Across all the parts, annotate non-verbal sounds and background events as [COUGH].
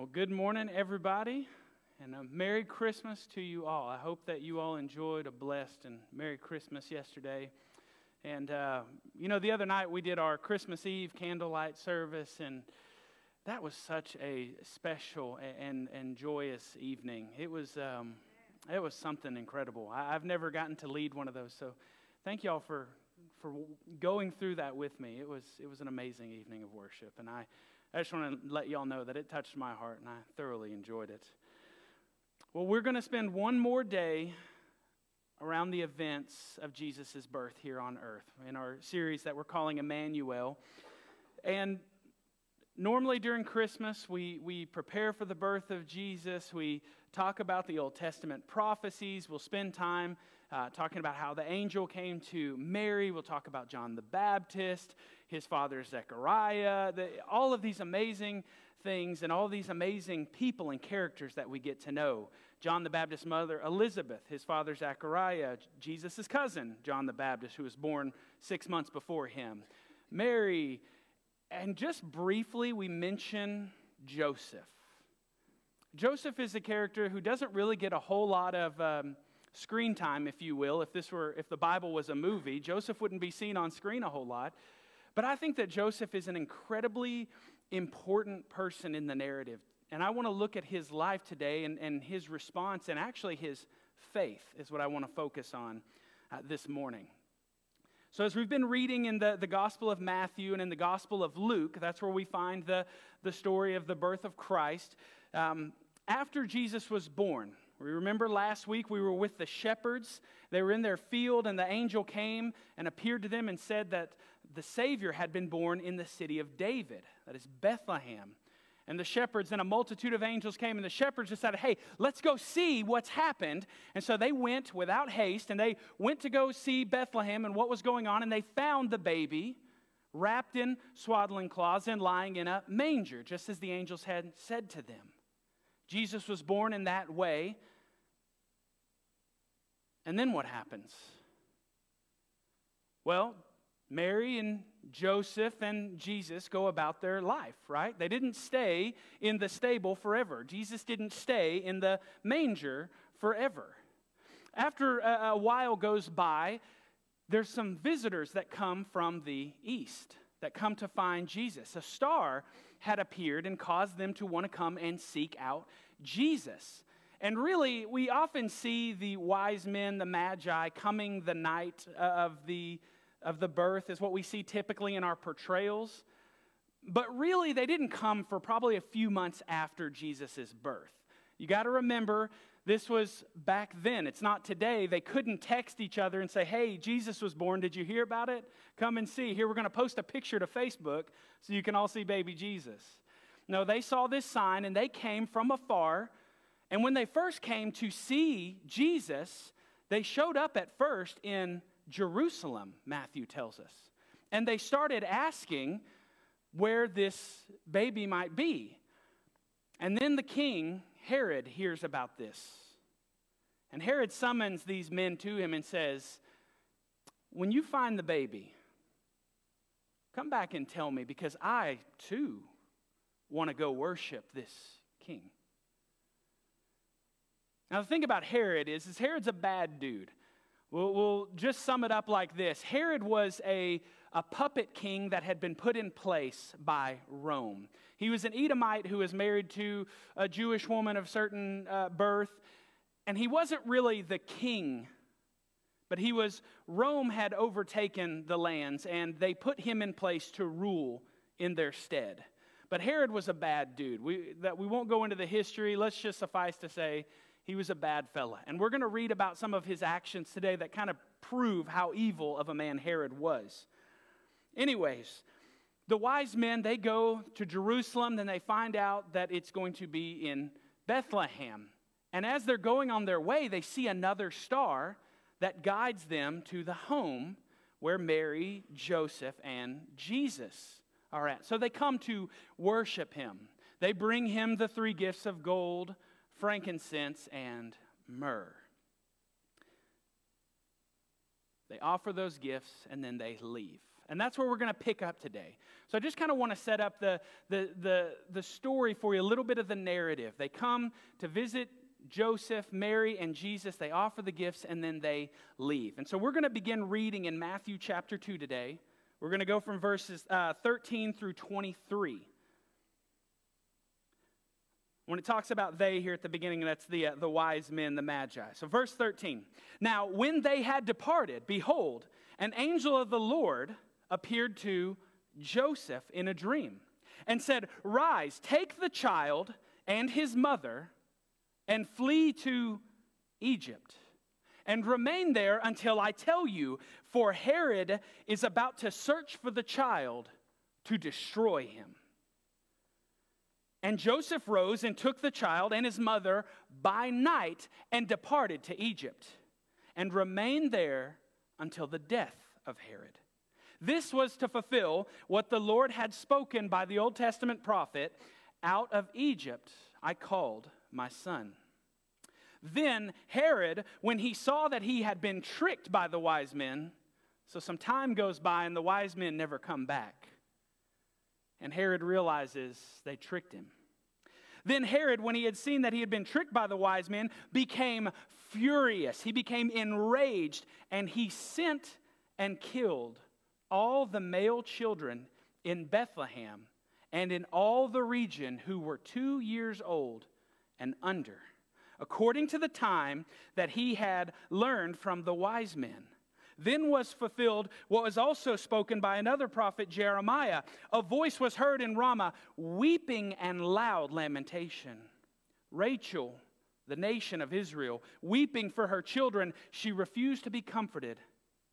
Well, good morning, everybody, and a Merry Christmas to you all. I hope that you all enjoyed a blessed and Merry Christmas yesterday. And, uh, you know, the other night we did our Christmas Eve candlelight service, and that was such a special and, and joyous evening. It was, um, it was something incredible. I, I've never gotten to lead one of those, so thank y'all for, for going through that with me. It was, it was an amazing evening of worship, and I I just want to let y'all know that it touched my heart and I thoroughly enjoyed it. Well, we're going to spend one more day around the events of Jesus' birth here on earth in our series that we're calling Emmanuel. And normally during Christmas, we, we prepare for the birth of Jesus. We talk about the Old Testament prophecies. We'll spend time uh, talking about how the angel came to Mary. We'll talk about John the Baptist his father Zechariah, the, all of these amazing things and all these amazing people and characters that we get to know. John the Baptist's mother, Elizabeth, his father Zechariah, Jesus' cousin, John the Baptist, who was born six months before him, Mary, and just briefly, we mention Joseph. Joseph is a character who doesn't really get a whole lot of um, screen time, if you will. If this were, if the Bible was a movie, Joseph wouldn't be seen on screen a whole lot. But I think that Joseph is an incredibly important person in the narrative. And I want to look at his life today and, and his response and actually his faith is what I want to focus on uh, this morning. So, as we've been reading in the, the Gospel of Matthew and in the Gospel of Luke, that's where we find the, the story of the birth of Christ. Um, after Jesus was born, we remember last week we were with the shepherds. They were in their field, and the angel came and appeared to them and said that the Savior had been born in the city of David, that is Bethlehem. And the shepherds and a multitude of angels came, and the shepherds decided, hey, let's go see what's happened. And so they went without haste, and they went to go see Bethlehem and what was going on, and they found the baby wrapped in swaddling cloths and lying in a manger, just as the angels had said to them. Jesus was born in that way. And then what happens? Well, Mary and Joseph and Jesus go about their life, right? They didn't stay in the stable forever. Jesus didn't stay in the manger forever. After a, while goes by, there's some visitors that come from the east that come to find Jesus. A star had appeared and caused them to want to come and seek out Jesus. And really, we often see the wise men, the magi, coming the night uh, of the of the birth is what we see typically in our portrayals. But really, they didn't come for probably a few months after Jesus' birth. You got to remember, this was back then. It's not today. They couldn't text each other and say, Hey, Jesus was born. Did you hear about it? Come and see. Here, we're going to post a picture to Facebook so you can all see baby Jesus. No, they saw this sign and they came from afar. And when they first came to see Jesus, they showed up at first in Jerusalem, Matthew tells us. And they started asking where this baby might be. And then the king, Herod, hears about this. And Herod summons these men to him and says, When you find the baby, come back and tell me because I too want to go worship this king. Now, the thing about Herod is, is Herod's a bad dude. We'll, we'll just sum it up like this Herod was a, a puppet king that had been put in place by Rome. He was an Edomite who was married to a Jewish woman of certain uh, birth, and he wasn't really the king, but he was, Rome had overtaken the lands, and they put him in place to rule in their stead. But Herod was a bad dude. We, that we won't go into the history. Let's just suffice to say he was a bad fella. And we're going to read about some of his actions today that kind of prove how evil of a man Herod was. Anyways, the wise men, they go to Jerusalem, then they find out that it's going to be in Bethlehem. And as they're going on their way, they see another star that guides them to the home where Mary, Joseph, and Jesus are at. So they come to worship him. They bring him the three gifts of gold, frankincense, and myrrh. They offer those gifts and then they leave. And that's where we're going to pick up today. So I just kind of want to set up the, the, the, the story for you, a little bit of the narrative. They come to visit Joseph, Mary, and Jesus. They offer the gifts and then they leave. And so we're going to begin reading in Matthew chapter 2 today. We're going to go from verses uh, 13 through 23. When it talks about they here at the beginning, that's the, uh, the wise men, the magi. So, verse 13. Now, when they had departed, behold, an angel of the Lord appeared to Joseph in a dream and said, Rise, take the child and his mother and flee to Egypt and remain there until I tell you, for Herod is about to search for the child to destroy him. And Joseph rose and took the child and his mother by night and departed to Egypt and remained there until the death of Herod. This was to fulfill what the Lord had spoken by the Old Testament prophet Out of Egypt I called my son. Then Herod, when he saw that he had been tricked by the wise men, so some time goes by and the wise men never come back. And Herod realizes they tricked him. Then Herod, when he had seen that he had been tricked by the wise men, became furious. He became enraged, and he sent and killed all the male children in Bethlehem and in all the region who were two years old and under, according to the time that he had learned from the wise men then was fulfilled what was also spoken by another prophet, Jeremiah. A voice was heard in Ramah, weeping and loud lamentation. Rachel, the nation of Israel, weeping for her children, she refused to be comforted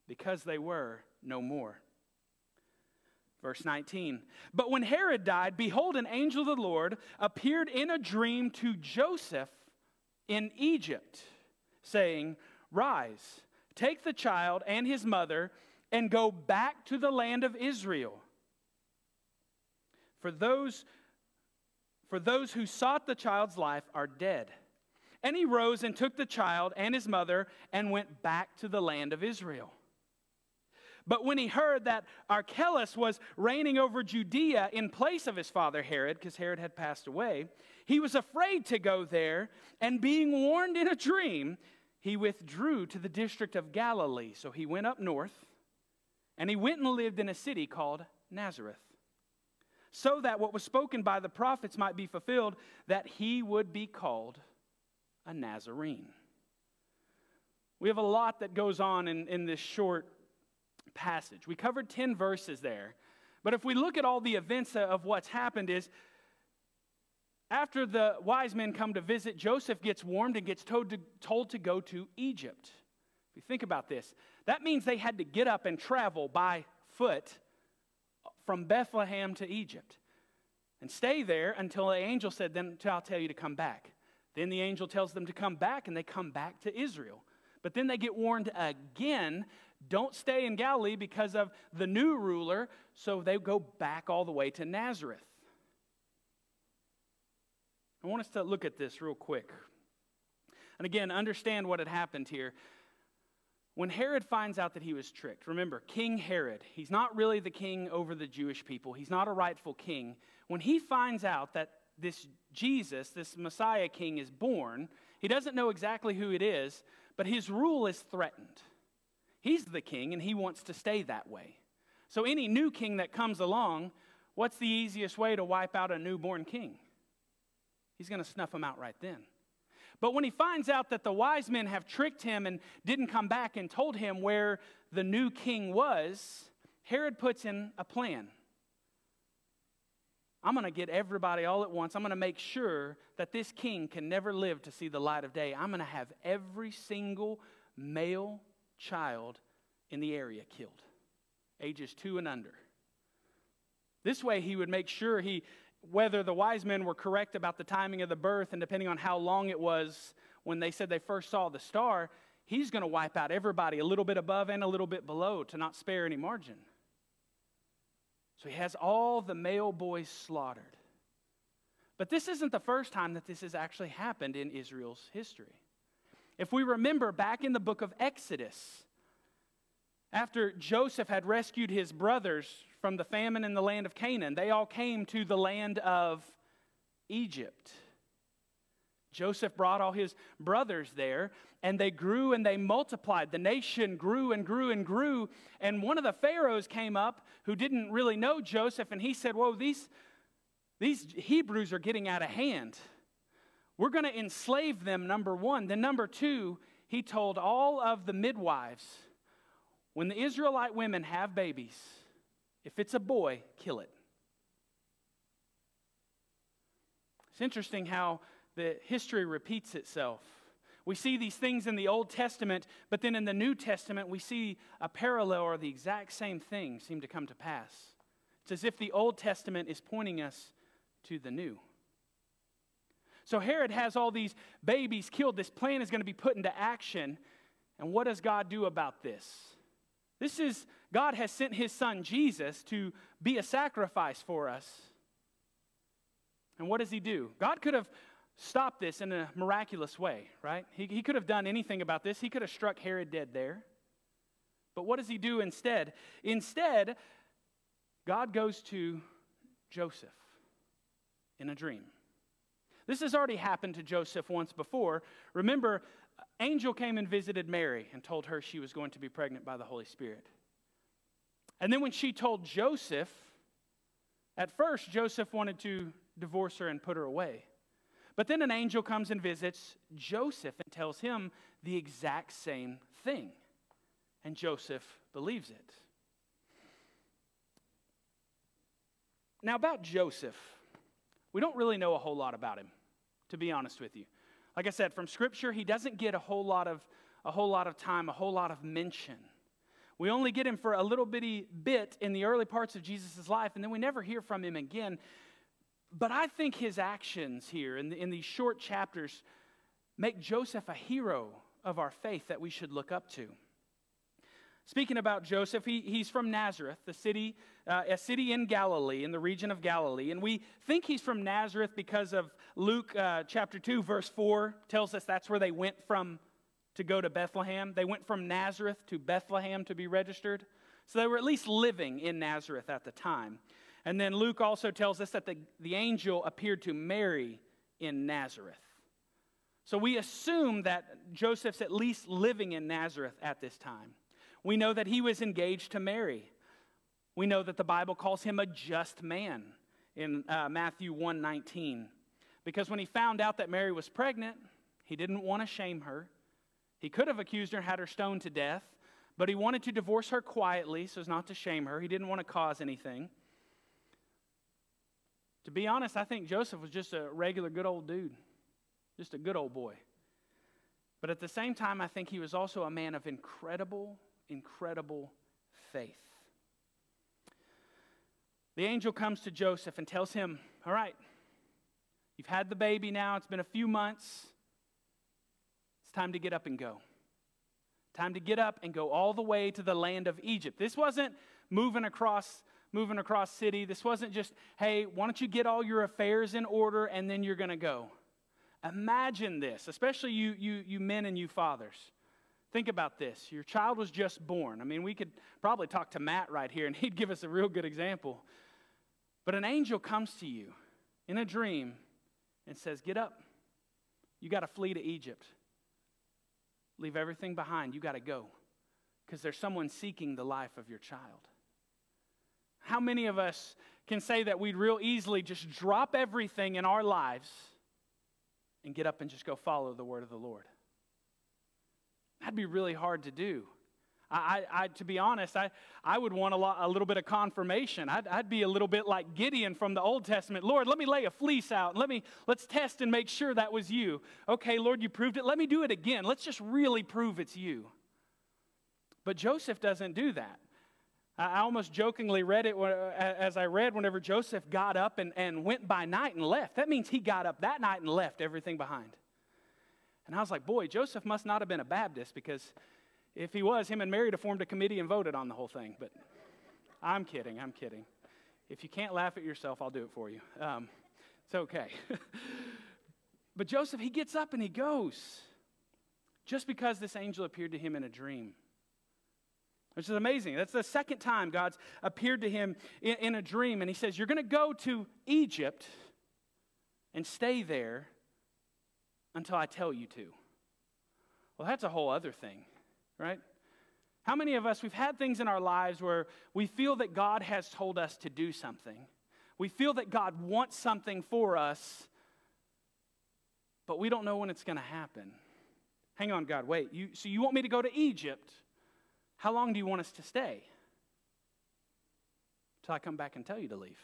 because they were no more. Verse 19. But when Herod died, behold, an angel of the Lord appeared in a dream to Joseph in Egypt, saying, Rise Take the child and his mother and go back to the land of Israel. For those, for those who sought the child's life are dead. And he rose and took the child and his mother and went back to the land of Israel. But when he heard that Archelaus was reigning over Judea in place of his father Herod, because Herod had passed away, he was afraid to go there, and being warned in a dream, he withdrew to the district of Galilee. So he went up north, and he went and lived in a city called Nazareth, so that what was spoken by the prophets might be fulfilled, that he would be called a Nazarene. We have a lot that goes on in, in this short passage. We covered 10 verses there. But if we look at all the events of what's happened is after the wise men come to visit, Joseph gets warned and gets told to, told to go to Egypt. If you think about this, that means they had to get up and travel by foot from Bethlehem to Egypt and stay there until the angel said, Then I'll tell you to come back. Then the angel tells them to come back, and they come back to Israel. But then they get warned again don't stay in Galilee because of the new ruler, so they go back all the way to Nazareth. I want us to look at this real quick. And again, understand what had happened here. When Herod finds out that he was tricked, remember, King Herod, he's not really the king over the Jewish people, he's not a rightful king. When he finds out that this Jesus, this Messiah king, is born, he doesn't know exactly who it is, but his rule is threatened. He's the king and he wants to stay that way. So, any new king that comes along, what's the easiest way to wipe out a newborn king? He's going to snuff them out right then. But when he finds out that the wise men have tricked him and didn't come back and told him where the new king was, Herod puts in a plan. I'm going to get everybody all at once. I'm going to make sure that this king can never live to see the light of day. I'm going to have every single male child in the area killed, ages two and under. This way, he would make sure he whether the wise men were correct about the timing of the birth and depending on how long it was when they said they first saw the star, he's going to wipe out everybody a little bit above and a little bit below to not spare any margin. So he has all the male boys slaughtered. But this isn't the first time that this has actually happened in Israel's history. If we remember back in the book of Exodus, After Joseph had rescued his brothers from the famine in the land of Canaan, they all came to the land of Egypt. Joseph brought all his brothers there, and they grew and they multiplied. The nation grew and grew and grew. And one of the pharaohs came up who didn't really know Joseph, and he said, Whoa, these, these Hebrews are getting out of hand. We're going to enslave them, number one. Then, number two, he told all of the midwives when the Israelite women have babies, if it's a boy, kill it. It's interesting how the history repeats itself. We see these things in the Old Testament, but then in the New Testament, we see a parallel or the exact same thing seem to come to pass. It's as if the Old Testament is pointing us to the new. So Herod has all these babies killed. This plan is going to be put into action. And what does God do about this? This is, God has sent his son Jesus to be a sacrifice for us. And what does he do? God could have stopped this in a miraculous way, right? He, he could have done anything about this. He could have struck Herod dead there. But what does he do instead? Instead, God goes to Joseph in a dream. This has already happened to Joseph once before. Remember, angel came and visited Mary and told her she was going to be pregnant by the Holy Spirit. And then when she told Joseph, at first Joseph wanted to divorce her and put her away. But then an angel comes and visits Joseph and tells him the exact same thing. And Joseph believes it. Now, about Joseph, we don't really know a whole lot about him to be honest with you. Like I said, from Scripture, he doesn't get a whole lot of, a whole lot of time, a whole lot of mention. We only get him for a little bitty bit in the early parts of Jesus' life, and then we never hear from him again. But I think his actions here in, the, in these short chapters make Joseph a hero of our faith that we should look up to. Speaking about Joseph, he, he's from Nazareth, the city, uh, a city in Galilee, in the region of Galilee. And we think he's from Nazareth because of Luke uh, chapter 2, verse 4 tells us that's where they went from to go to Bethlehem. They went from Nazareth to Bethlehem to be registered. So they were at least living in Nazareth at the time. And then Luke also tells us that the, the angel appeared to Mary in Nazareth. So we assume that Joseph's at least living in Nazareth at this time. We know that he was engaged to Mary. We know that the Bible calls him a just man in uh, Matthew 1:19. Because when he found out that Mary was pregnant, he didn't want to shame her. He could have accused her and had her stoned to death, but he wanted to divorce her quietly so as not to shame her. He didn't want to cause anything. To be honest, I think Joseph was just a regular good old dude, just a good old boy. But at the same time, I think he was also a man of incredible incredible faith. The angel comes to Joseph and tells him, All right, you've had the baby now, it's been a few months. It's time to get up and go. Time to get up and go all the way to the land of Egypt. This wasn't moving across moving across city. This wasn't just, hey, why don't you get all your affairs in order and then you're going to go. Imagine this, especially you, you, you men and you fathers. Think about this. Your child was just born. I mean, we could probably talk to Matt right here, and he'd give us a real good example. But an angel comes to you in a dream and says, Get up. You got to flee to Egypt. Leave everything behind. You got to go because there's someone seeking the life of your child. How many of us can say that we'd real easily just drop everything in our lives and get up and just go follow the word of the Lord? That'd be really hard to do. I, I, to be honest, I, I would want a, lot, a little bit of confirmation. I'd, I'd be a little bit like Gideon from the Old Testament. Lord, let me lay a fleece out. Let me, let's test and make sure that was you. Okay, Lord, you proved it. Let me do it again. Let's just really prove it's you. But Joseph doesn't do that. I almost jokingly read it as I read whenever Joseph got up and, and went by night and left. That means he got up that night and left everything behind. And I was like, boy, Joseph must not have been a Baptist because if he was, him and Mary have formed a committee and voted on the whole thing. But I'm kidding, I'm kidding. If you can't laugh at yourself, I'll do it for you. Um, it's okay. [LAUGHS] but Joseph, he gets up and he goes just because this angel appeared to him in a dream. which is amazing. That's the second time God's appeared to him in, in a dream, and he says, You're going to go to Egypt and stay there until I tell you to. Well, that's a whole other thing, right? How many of us, we've had things in our lives where we feel that God has told us to do something? We feel that God wants something for us, but we don't know when it's going to happen. Hang on, God, wait. You, so you want me to go to Egypt? How long do you want us to stay? Till I come back and tell you to leave.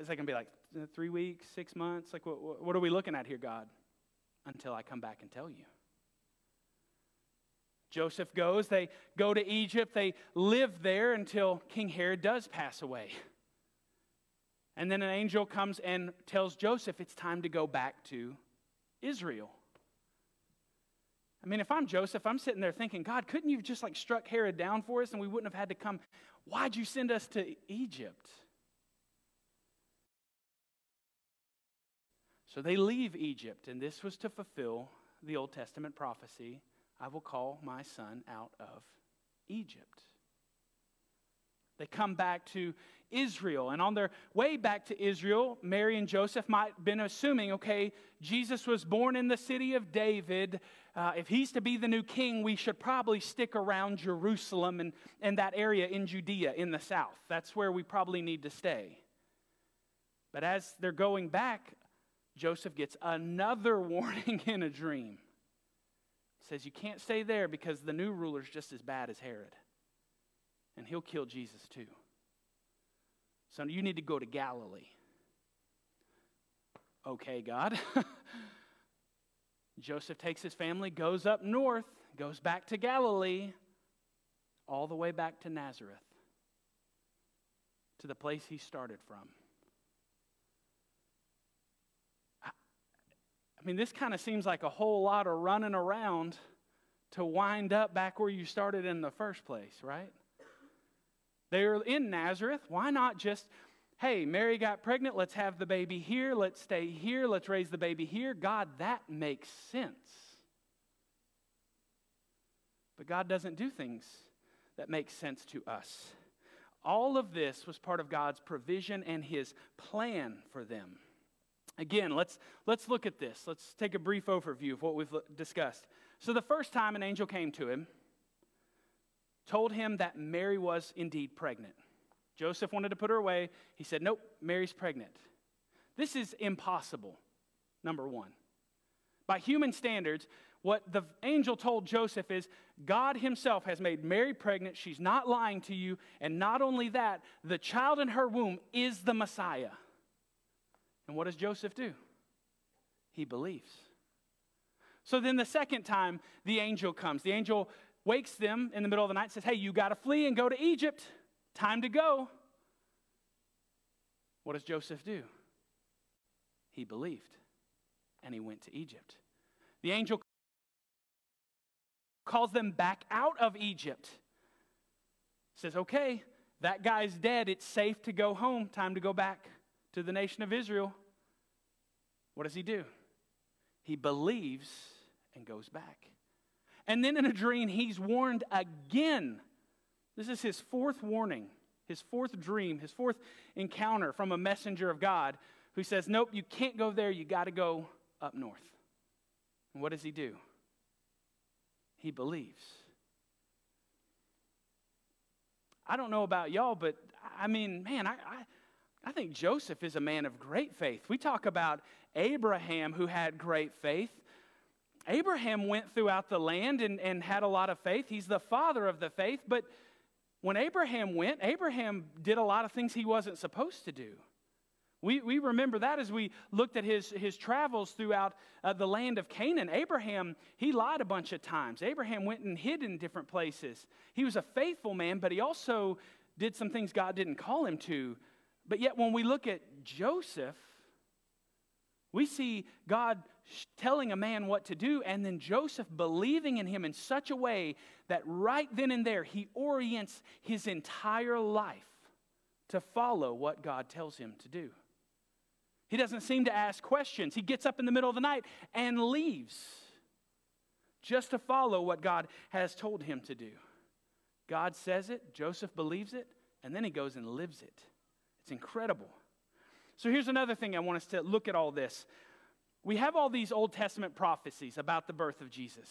Is that going to be like uh, three weeks, six months? Like, what, what are we looking at here, God? Until I come back and tell you. Joseph goes, they go to Egypt, they live there until King Herod does pass away. And then an angel comes and tells Joseph it's time to go back to Israel. I mean, if I'm Joseph, I'm sitting there thinking, God, couldn't you just like struck Herod down for us and we wouldn't have had to come? Why'd you send us to Egypt? So they leave Egypt, and this was to fulfill the Old Testament prophecy I will call my son out of Egypt. They come back to Israel. And on their way back to Israel, Mary and Joseph might have been assuming okay, Jesus was born in the city of David. Uh, if he's to be the new king, we should probably stick around Jerusalem and, and that area in Judea in the south. That's where we probably need to stay. But as they're going back, Joseph gets another [LAUGHS] warning in a dream says you can't stay there because the new ruler's just as bad as Herod. And he'll kill Jesus too. So you need to go to Galilee. Okay, God. [LAUGHS] Joseph takes his family, goes up north, goes back to Galilee, all the way back to Nazareth, to the place he started from. I mean, this kind of seems like a whole lot of running around to wind up back where you started in the first place, right? They're in Nazareth. Why not just, hey, Mary got pregnant, let's have the baby here, let's stay here, let's raise the baby here? God, that makes sense. But God doesn't do things that make sense to us. All of this was part of God's provision and his plan for them. Again, let's, let's look at this. Let's take a brief overview of what we've discussed. So, the first time an angel came to him, told him that Mary was indeed pregnant. Joseph wanted to put her away. He said, Nope, Mary's pregnant. This is impossible, number one. By human standards, what the angel told Joseph is God himself has made Mary pregnant. She's not lying to you. And not only that, the child in her womb is the Messiah. And what does Joseph do? He believes. So then the second time the angel comes, the angel wakes them in the middle of the night says, Hey, you got to flee and go to Egypt. Time to go. What does Joseph do? He believed and he went to Egypt. The angel calls them back out of Egypt. Says, Okay, that guy's dead. It's safe to go home. Time to go back to the nation of Israel, what does he do? He believes and goes back. And then in a dream, he's warned again. This is his fourth warning, his fourth dream, his fourth encounter from a messenger of God who says, Nope, you can't go there. You got to go up north. And what does he do? He believes. I don't know about y'all, but I mean, man, I, I I think Joseph is a man of great faith. We talk about Abraham who had great faith. Abraham went throughout the land and, and had a lot of faith. He's the father of the faith, but when Abraham went, Abraham did a lot of things he wasn't supposed to do. We, we remember that as we looked at his, his travels throughout uh, the land of Canaan. Abraham, he lied a bunch of times. Abraham went and hid in different places. He was a faithful man, but he also did some things God didn't call him to. But yet, when we look at Joseph, we see God telling a man what to do, and then Joseph believing in him in such a way that right then and there he orients his entire life to follow what God tells him to do. He doesn't seem to ask questions. He gets up in the middle of the night and leaves just to follow what God has told him to do. God says it, Joseph believes it, and then he goes and lives it. It's incredible. So here's another thing I want us to look at all this. We have all these Old Testament prophecies about the birth of Jesus,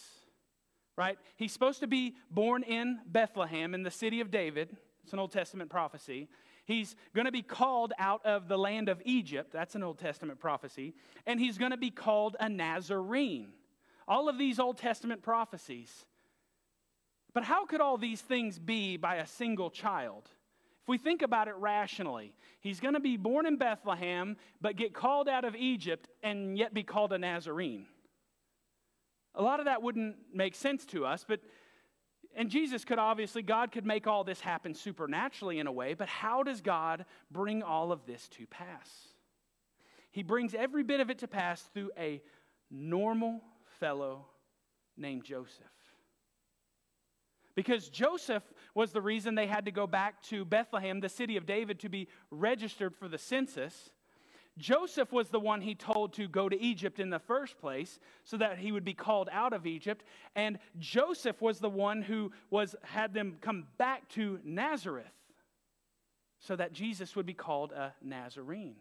right? He's supposed to be born in Bethlehem in the city of David. It's an Old Testament prophecy. He's going to be called out of the land of Egypt. That's an Old Testament prophecy. And he's going to be called a Nazarene. All of these Old Testament prophecies. But how could all these things be by a single child? If we think about it rationally, he's going to be born in Bethlehem, but get called out of Egypt and yet be called a Nazarene. A lot of that wouldn't make sense to us, but and Jesus could obviously, God could make all this happen supernaturally in a way, but how does God bring all of this to pass? He brings every bit of it to pass through a normal fellow named Joseph. Because Joseph was the reason they had to go back to Bethlehem, the city of David, to be registered for the census. Joseph was the one he told to go to Egypt in the first place so that he would be called out of Egypt. And Joseph was the one who was, had them come back to Nazareth so that Jesus would be called a Nazarene.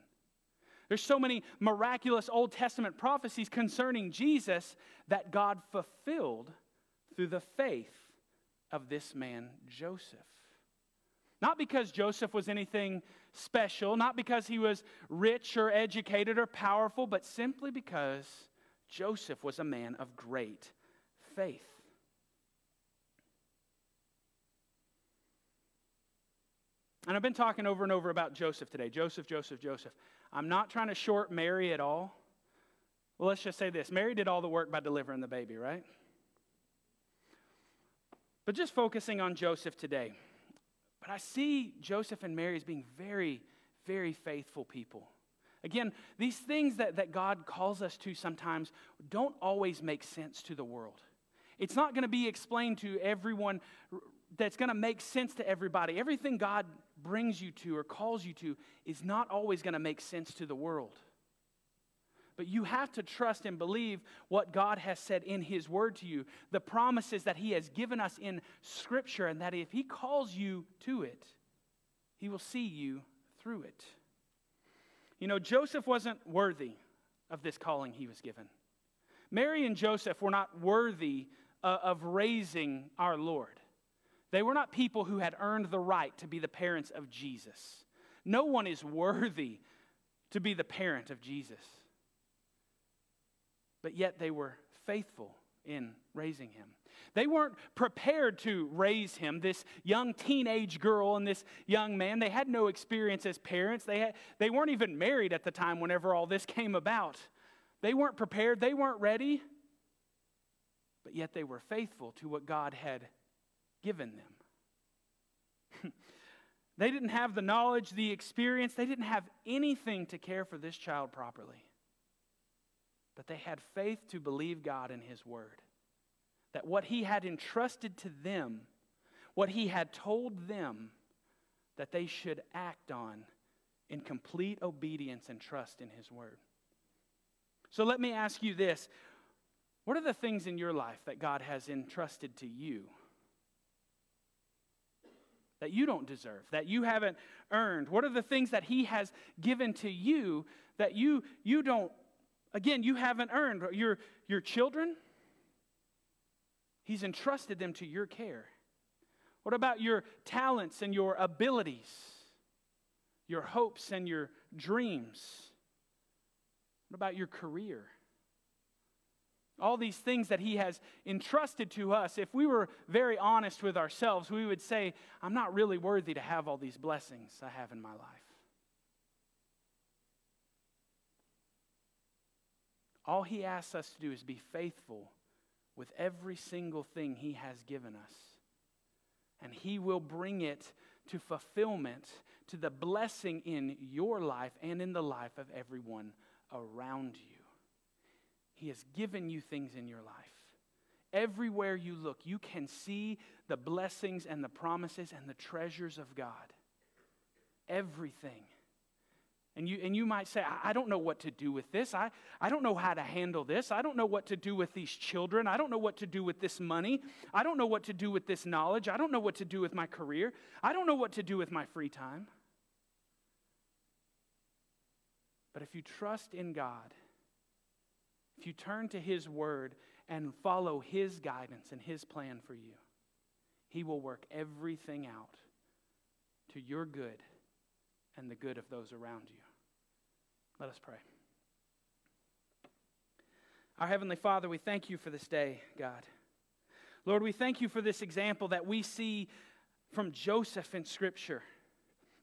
There's so many miraculous Old Testament prophecies concerning Jesus that God fulfilled through the faith of this man, Joseph. Not because Joseph was anything special, not because he was rich or educated or powerful, but simply because Joseph was a man of great faith. And I've been talking over and over about Joseph today. Joseph, Joseph, Joseph. I'm not trying to short Mary at all. Well, let's just say this Mary did all the work by delivering the baby, right? But just focusing on Joseph today. But I see Joseph and Mary as being very, very faithful people. Again, these things that, that God calls us to sometimes don't always make sense to the world. It's not going to be explained to everyone that's going to make sense to everybody. Everything God brings you to or calls you to is not always going to make sense to the world. But you have to trust and believe what God has said in His Word to you, the promises that He has given us in Scripture, and that if He calls you to it, He will see you through it. You know, Joseph wasn't worthy of this calling he was given. Mary and Joseph were not worthy uh, of raising our Lord. They were not people who had earned the right to be the parents of Jesus. No one is worthy to be the parent of Jesus but yet they were faithful in raising him. They weren't prepared to raise him, this young teenage girl and this young man. They had no experience as parents. They, had, they weren't even married at the time whenever all this came about. They weren't prepared, they weren't ready, but yet they were faithful to what God had given them. [LAUGHS] they didn't have the knowledge, the experience, they didn't have anything to care for this child properly. But they had faith to believe God and His Word. That what He had entrusted to them, what He had told them, that they should act on in complete obedience and trust in His Word. So let me ask you this What are the things in your life that God has entrusted to you? That you don't deserve, that you haven't earned? What are the things that He has given to you that you, you don't Again, you haven't earned your, your children. He's entrusted them to your care. What about your talents and your abilities, your hopes and your dreams? What about your career? All these things that He has entrusted to us, if we were very honest with ourselves, we would say, I'm not really worthy to have all these blessings I have in my life. All he asks us to do is be faithful with every single thing he has given us. And he will bring it to fulfillment, to the blessing in your life and in the life of everyone around you. He has given you things in your life. Everywhere you look, you can see the blessings and the promises and the treasures of God. Everything. And you, and you might say, I, don't know what to do with this. I, I don't know how to handle this. I don't know what to do with these children. I don't know what to do with this money. I don't know what to do with this knowledge. I don't know what to do with my career. I don't know what to do with my free time. But if you trust in God, if you turn to His Word and follow His guidance and His plan for you, He will work everything out to your good and the good of those around you. Let us pray. Our Heavenly Father, we thank you for this day, God. Lord, we thank you for this example that we see from Joseph in Scripture.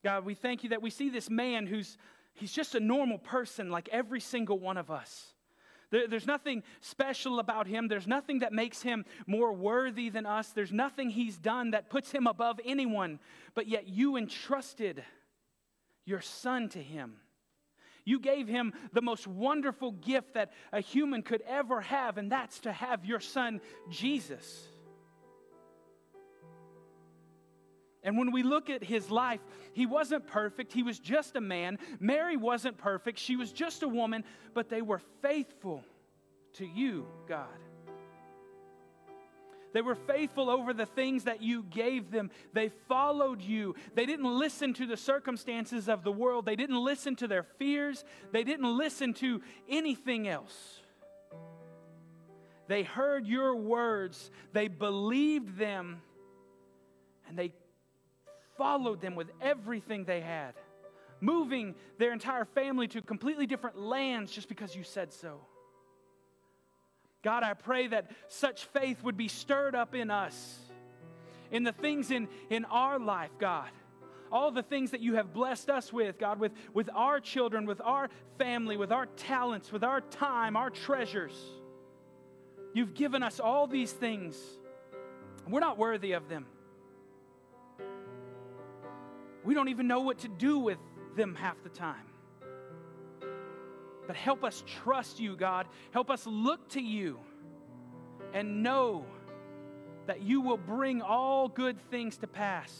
God, we thank you that we see this man who's he's just a normal person like every single one of us. There, there's nothing special about him. There's nothing that makes him more worthy than us. There's nothing he's done that puts him above anyone. But yet you entrusted your son to him. You gave him the most wonderful gift that a human could ever have, and that's to have your son, Jesus. And when we look at his life, he wasn't perfect. He was just a man. Mary wasn't perfect. She was just a woman, but they were faithful to you, God. They were faithful over the things that you gave them. They followed you. They didn't listen to the circumstances of the world. They didn't listen to their fears. They didn't listen to anything else. They heard your words, they believed them, and they followed them with everything they had, moving their entire family to completely different lands just because you said so. God, I pray that such faith would be stirred up in us, in the things in, in our life, God. All the things that you have blessed us with, God, with, with our children, with our family, with our talents, with our time, our treasures. You've given us all these things. We're not worthy of them. We don't even know what to do with them half the time. But help us trust you, God. Help us look to you and know that you will bring all good things to pass.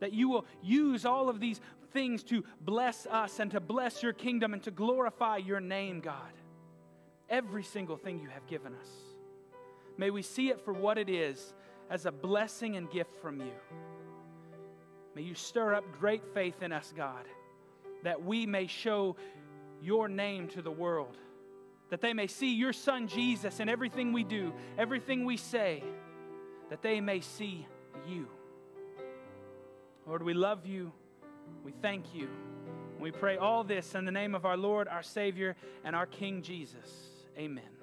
That you will use all of these things to bless us and to bless your kingdom and to glorify your name, God. Every single thing you have given us. May we see it for what it is as a blessing and gift from you. May you stir up great faith in us, God, that we may show your name to the world, that they may see your Son Jesus in everything we do, everything we say, that they may see you. Lord, we love you. We thank you. We pray all this in the name of our Lord, our Savior, and our King Jesus. Amen.